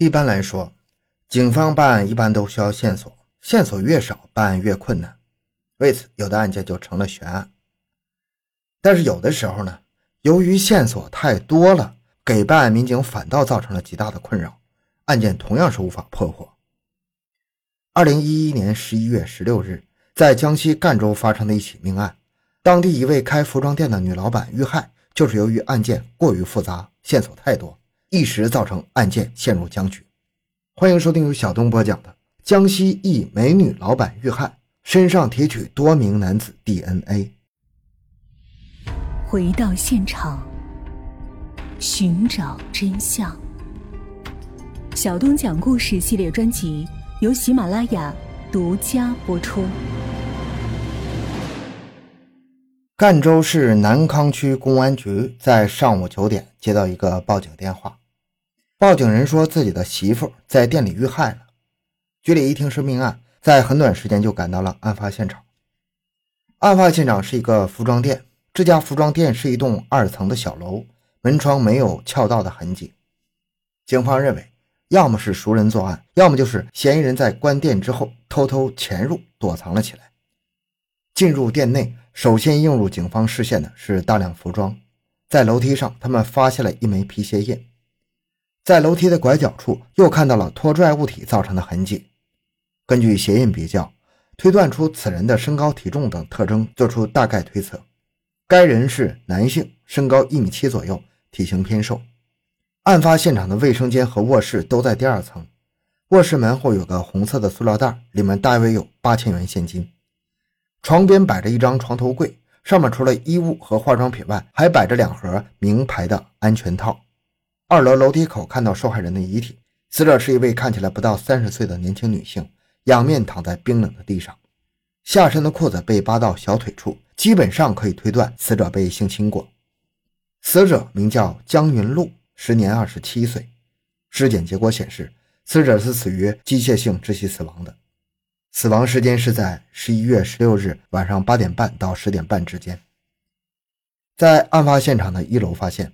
一般来说，警方办案一般都需要线索，线索越少，办案越困难。为此，有的案件就成了悬案。但是有的时候呢，由于线索太多了，给办案民警反倒造成了极大的困扰，案件同样是无法破获。二零一一年十一月十六日，在江西赣州发生的一起命案，当地一位开服装店的女老板遇害，就是由于案件过于复杂，线索太多。一时造成案件陷入僵局。欢迎收听由小东播讲的《江西一美女老板遇害，身上提取多名男子 DNA》。回到现场，寻找真相。小东讲故事系列专辑由喜马拉雅独家播出。赣州市南康区公安局在上午九点接到一个报警电话。报警人说自己的媳妇在店里遇害了。局里一听是命案，在很短时间就赶到了案发现场。案发现场是一个服装店，这家服装店是一栋二层的小楼，门窗没有撬盗的痕迹。警方认为，要么是熟人作案，要么就是嫌疑人在关店之后偷偷潜入躲藏了起来。进入店内，首先映入警方视线的是大量服装。在楼梯上，他们发现了一枚皮鞋印。在楼梯的拐角处，又看到了拖拽物体造成的痕迹。根据鞋印比较，推断出此人的身高、体重等特征，做出大概推测。该人是男性，身高一米七左右，体型偏瘦。案发现场的卫生间和卧室都在第二层。卧室门后有个红色的塑料袋，里面大约有八千元现金。床边摆着一张床头柜，上面除了衣物和化妆品外，还摆着两盒名牌的安全套。二楼楼梯口看到受害人的遗体，死者是一位看起来不到三十岁的年轻女性，仰面躺在冰冷的地上，下身的裤子被扒到小腿处，基本上可以推断死者被性侵过。死者名叫江云露，时年二十七岁。尸检结果显示，死者是死于机械性窒息死亡的，死亡时间是在十一月十六日晚上八点半到十点半之间。在案发现场的一楼发现。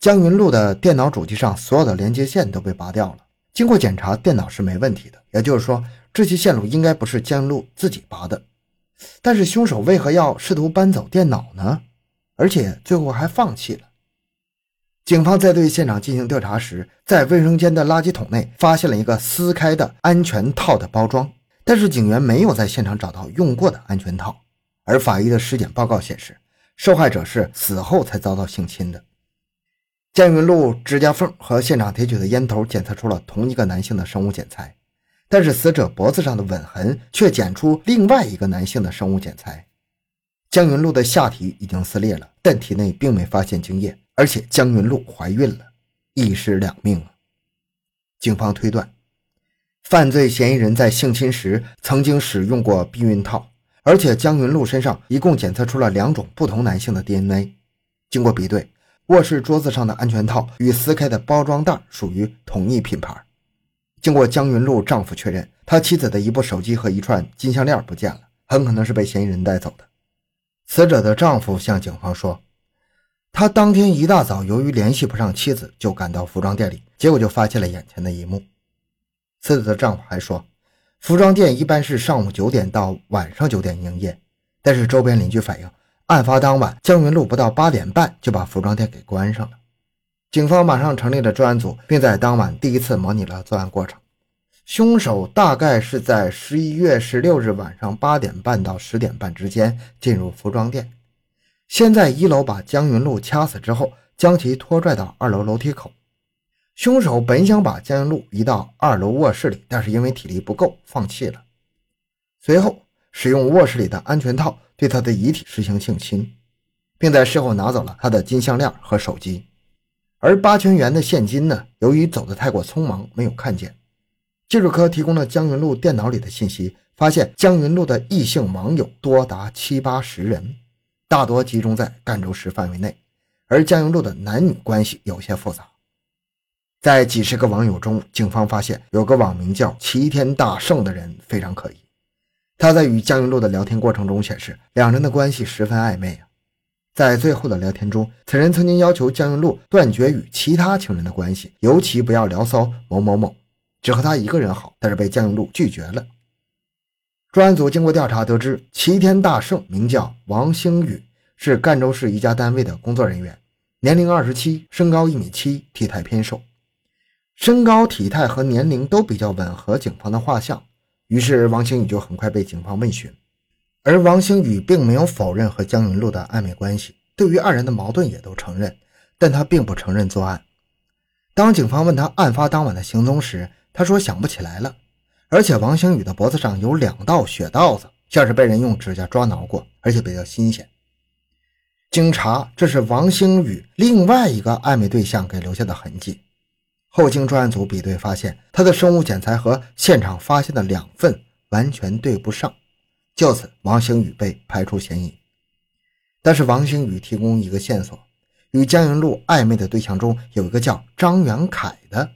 江云路的电脑主机上所有的连接线都被拔掉了。经过检查，电脑是没问题的，也就是说，这些线路应该不是江云路自己拔的。但是凶手为何要试图搬走电脑呢？而且最后还放弃了。警方在对现场进行调查时，在卫生间的垃圾桶内发现了一个撕开的安全套的包装，但是警员没有在现场找到用过的安全套。而法医的尸检报告显示，受害者是死后才遭到性侵的。江云路指甲缝和现场提取的烟头检测出了同一个男性的生物检材，但是死者脖子上的吻痕却检出另外一个男性的生物检材。江云路的下体已经撕裂了，但体内并没发现精液，而且江云路怀孕了，一尸两命啊！警方推断，犯罪嫌疑人在性侵时曾经使用过避孕套，而且江云露身上一共检测出了两种不同男性的 DNA，经过比对。卧室桌子上的安全套与撕开的包装袋属于同一品牌。经过江云露丈夫确认，他妻子的一部手机和一串金项链不见了，很可能是被嫌疑人带走的。死者的丈夫向警方说，他当天一大早由于联系不上妻子，就赶到服装店里，结果就发现了眼前的一幕。死者的丈夫还说，服装店一般是上午九点到晚上九点营业，但是周边邻居反映。案发当晚，江云路不到八点半就把服装店给关上了。警方马上成立了专案组，并在当晚第一次模拟了作案过程。凶手大概是在十一月十六日晚上八点半到十点半之间进入服装店，先在一楼把江云路掐死之后，将其拖拽到二楼楼梯口。凶手本想把江云路移到二楼卧室里，但是因为体力不够，放弃了。随后使用卧室里的安全套。对他的遗体实行性侵，并在事后拿走了他的金项链和手机，而八千元的现金呢？由于走得太过匆忙，没有看见。技术科提供了江云路电脑里的信息，发现江云路的异性网友多达七八十人，大多集中在赣州市范围内，而江云路的男女关系有些复杂。在几十个网友中，警方发现有个网名叫“齐天大圣”的人非常可疑。他在与江云路的聊天过程中显示，两人的关系十分暧昧啊。在最后的聊天中，此人曾经要求江云路断绝与其他情人的关系，尤其不要聊骚某某某，只和他一个人好。但是被江云路拒绝了。专案组经过调查得知，齐天大圣名叫王星宇，是赣州市一家单位的工作人员，年龄二十七，身高一米七，体态偏瘦。身高、体态和年龄都比较吻合警方的画像，于是王星宇就很快被警方问询。而王星宇并没有否认和江云露的暧昧关系，对于二人的矛盾也都承认，但他并不承认作案。当警方问他案发当晚的行踪时，他说想不起来了。而且王星宇的脖子上有两道血道子，像是被人用指甲抓挠过，而且比较新鲜。经查，这是王星宇另外一个暧昧对象给留下的痕迹。后经专案组比对发现，他的生物检材和现场发现的两份完全对不上，就此王星宇被排除嫌疑。但是王星宇提供一个线索，与江云路暧昧的对象中有一个叫张元凯的。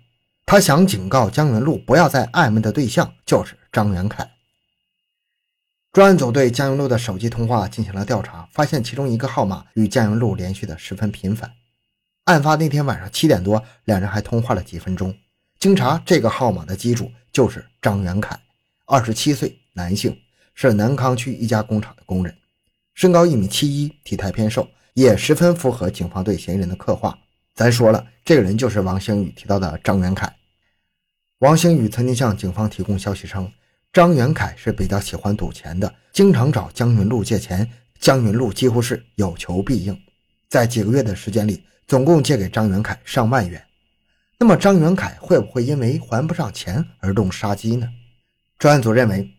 他想警告江云路不要再暧昧的对象就是张元凯。专案组对江云路的手机通话进行了调查，发现其中一个号码与江云路联系的十分频繁。案发那天晚上七点多，两人还通话了几分钟。经查，这个号码的机主就是张元凯，二十七岁，男性，是南康区一家工厂的工人，身高一米七一，体态偏瘦，也十分符合警方对嫌疑人的刻画。咱说了，这个人就是王星宇提到的张元凯。王星宇曾经向警方提供消息称，张元凯是比较喜欢赌钱的，经常找江云路借钱，江云路几乎是有求必应。在几个月的时间里，总共借给张元凯上万元。那么，张元凯会不会因为还不上钱而动杀机呢？专案组认为，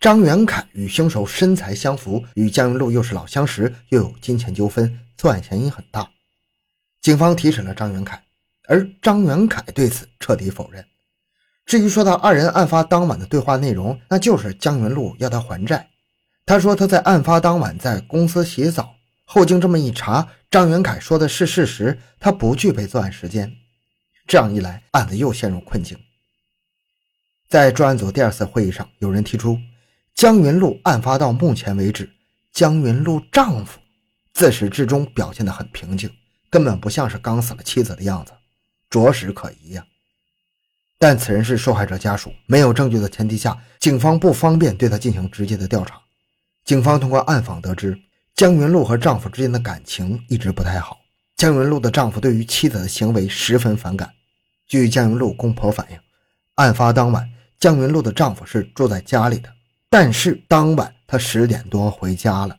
张元凯与凶手身材相符，与江云路又是老相识，又有金钱纠纷，作案嫌疑很大。警方提审了张元凯，而张元凯对此彻底否认。至于说到二人案发当晚的对话内容，那就是江云路要他还债。他说他在案发当晚在公司洗澡。后经这么一查，张元凯说的是事实，他不具备作案时间。这样一来，案子又陷入困境。在专案组第二次会议上，有人提出，江云路案发到目前为止，江云路丈夫自始至终表现得很平静，根本不像是刚死了妻子的样子，着实可疑呀。但此人是受害者家属，没有证据的前提下，警方不方便对他进行直接的调查。警方通过暗访得知，江云路和丈夫之间的感情一直不太好。江云路的丈夫对于妻子的行为十分反感。据江云路公婆反映，案发当晚，江云路的丈夫是住在家里的，但是当晚他十点多回家了。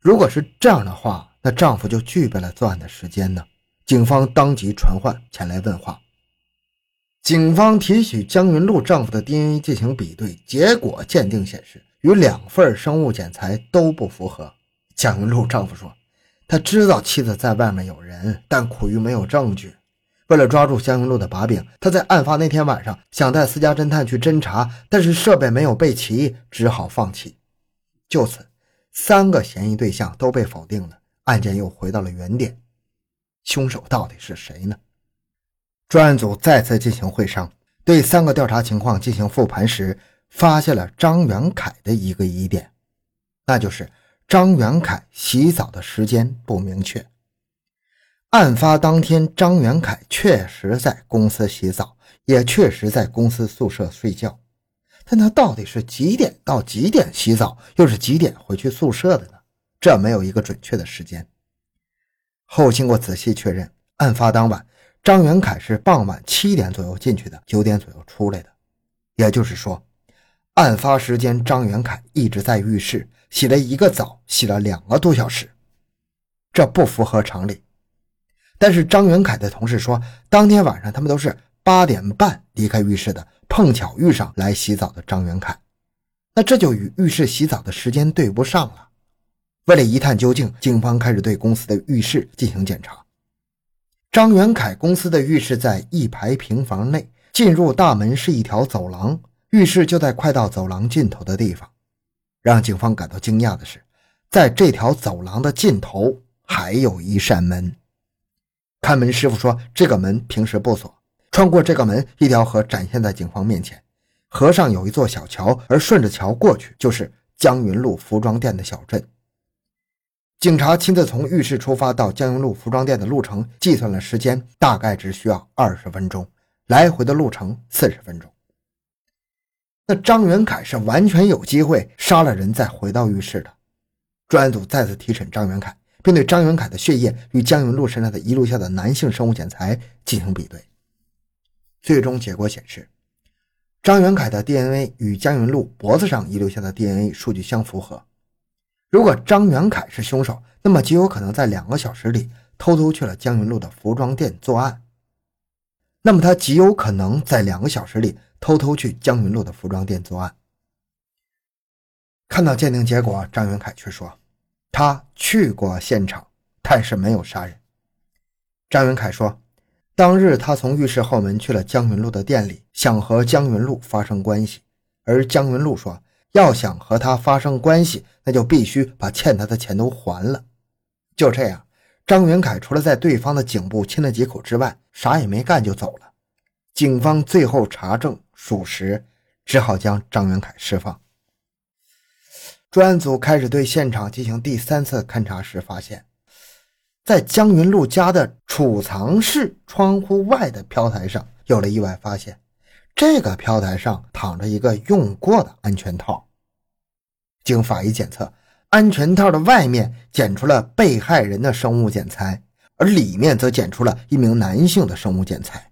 如果是这样的话，那丈夫就具备了作案的时间呢？警方当即传唤前来问话。警方提取江云路丈夫的 DNA 进行比对，结果鉴定显示与两份生物检材都不符合。江云路丈夫说：“他知道妻子在外面有人，但苦于没有证据。为了抓住江云路的把柄，他在案发那天晚上想带私家侦探去侦查，但是设备没有备齐，只好放弃。就此，三个嫌疑对象都被否定了，案件又回到了原点。凶手到底是谁呢？”专案组再次进行会商，对三个调查情况进行复盘时，发现了张元凯的一个疑点，那就是张元凯洗澡的时间不明确。案发当天，张元凯确实在公司洗澡，也确实在公司宿舍睡觉，但他到底是几点到几点洗澡，又是几点回去宿舍的呢？这没有一个准确的时间。后经过仔细确认，案发当晚。张元凯是傍晚七点左右进去的，九点左右出来的，也就是说，案发时间张元凯一直在浴室洗了一个澡，洗了两个多小时，这不符合常理。但是张元凯的同事说，当天晚上他们都是八点半离开浴室的，碰巧遇上来洗澡的张元凯，那这就与浴室洗澡的时间对不上了。为了一探究竟，警方开始对公司的浴室进行检查。张元凯公司的浴室在一排平房内，进入大门是一条走廊，浴室就在快到走廊尽头的地方。让警方感到惊讶的是，在这条走廊的尽头还有一扇门。看门师傅说，这个门平时不锁，穿过这个门，一条河展现在警方面前，河上有一座小桥，而顺着桥过去就是江云路服装店的小镇。警察亲自从浴室出发到江云路服装店的路程，计算了时间，大概只需要二十分钟，来回的路程四十分钟。那张元凯是完全有机会杀了人再回到浴室的。专案组再次提审张元凯，并对张元凯的血液与江云路身上的遗留下的男性生物检材进行比对，最终结果显示，张元凯的 DNA 与江云路脖子上遗留下的 DNA 数据相符合。如果张元凯是凶手，那么极有可能在两个小时里偷偷去了江云路的服装店作案。那么他极有可能在两个小时里偷偷去江云路的服装店作案。看到鉴定结果，张元凯却说他去过现场，但是没有杀人。张元凯说，当日他从浴室后门去了江云路的店里，想和江云路发生关系，而江云路说。要想和他发生关系，那就必须把欠他的钱都还了。就这样，张元凯除了在对方的颈部亲了几口之外，啥也没干就走了。警方最后查证属实，只好将张元凯释放。专案组开始对现场进行第三次勘查时，发现，在江云路家的储藏室窗户外的飘台上有了意外发现。这个飘台上躺着一个用过的安全套。经法医检测，安全套的外面检出了被害人的生物检材，而里面则检出了一名男性的生物检材。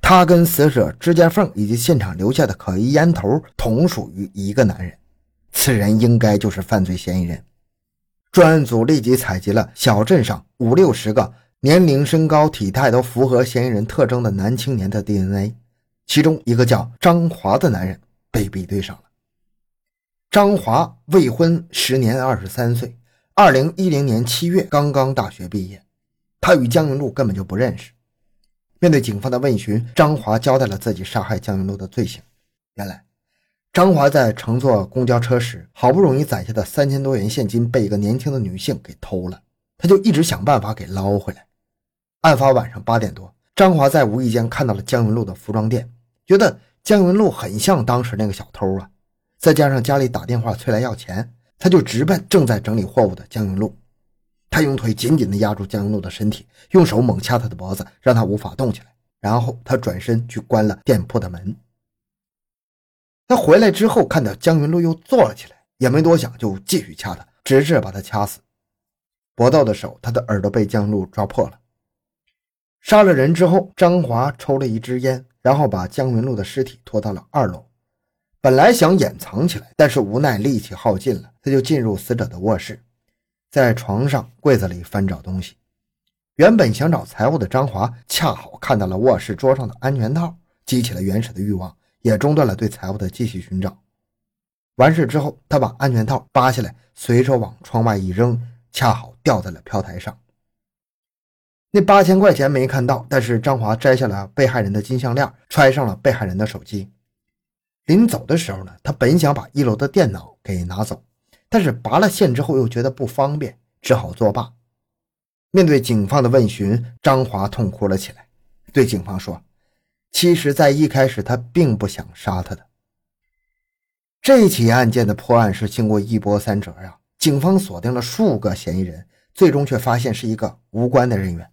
他跟死者指甲缝以及现场留下的可疑烟头同属于一个男人，此人应该就是犯罪嫌疑人。专案组立即采集了小镇上五六十个年龄、身高、体态都符合嫌疑人特征的男青年的 DNA。其中一个叫张华的男人被比对上了。张华未婚，时年二十三岁，二零一零年七月刚刚大学毕业。他与江云路根本就不认识。面对警方的问询，张华交代了自己杀害江云露的罪行。原来，张华在乘坐公交车时，好不容易攒下的三千多元现金被一个年轻的女性给偷了，他就一直想办法给捞回来。案发晚上八点多，张华在无意间看到了江云露的服装店。觉得江云露很像当时那个小偷啊，再加上家里打电话催来要钱，他就直奔正在整理货物的江云露。他用腿紧紧地压住江云路的身体，用手猛掐他的脖子，让他无法动起来。然后他转身去关了店铺的门。他回来之后，看到江云路又坐了起来，也没多想，就继续掐他，直至把他掐死。搏斗的时候，他的耳朵被江路抓破了。杀了人之后，张华抽了一支烟。然后把江云路的尸体拖到了二楼，本来想掩藏起来，但是无奈力气耗尽了，他就进入死者的卧室，在床上、柜子里翻找东西。原本想找财物的张华，恰好看到了卧室桌上的安全套，激起了原始的欲望，也中断了对财物的继续寻找。完事之后，他把安全套扒下来，随手往窗外一扔，恰好掉在了飘台上。那八千块钱没看到，但是张华摘下了被害人的金项链，揣上了被害人的手机。临走的时候呢，他本想把一楼的电脑给拿走，但是拔了线之后又觉得不方便，只好作罢。面对警方的问询，张华痛哭了起来，对警方说：“其实，在一开始他并不想杀他的。”这起案件的破案是经过一波三折呀，警方锁定了数个嫌疑人，最终却发现是一个无关的人员。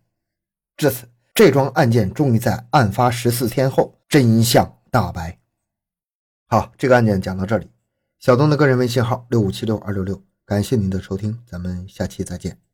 至此，这桩案件终于在案发十四天后真相大白。好，这个案件讲到这里。小东的个人微信号六五七六二六六，感谢您的收听，咱们下期再见。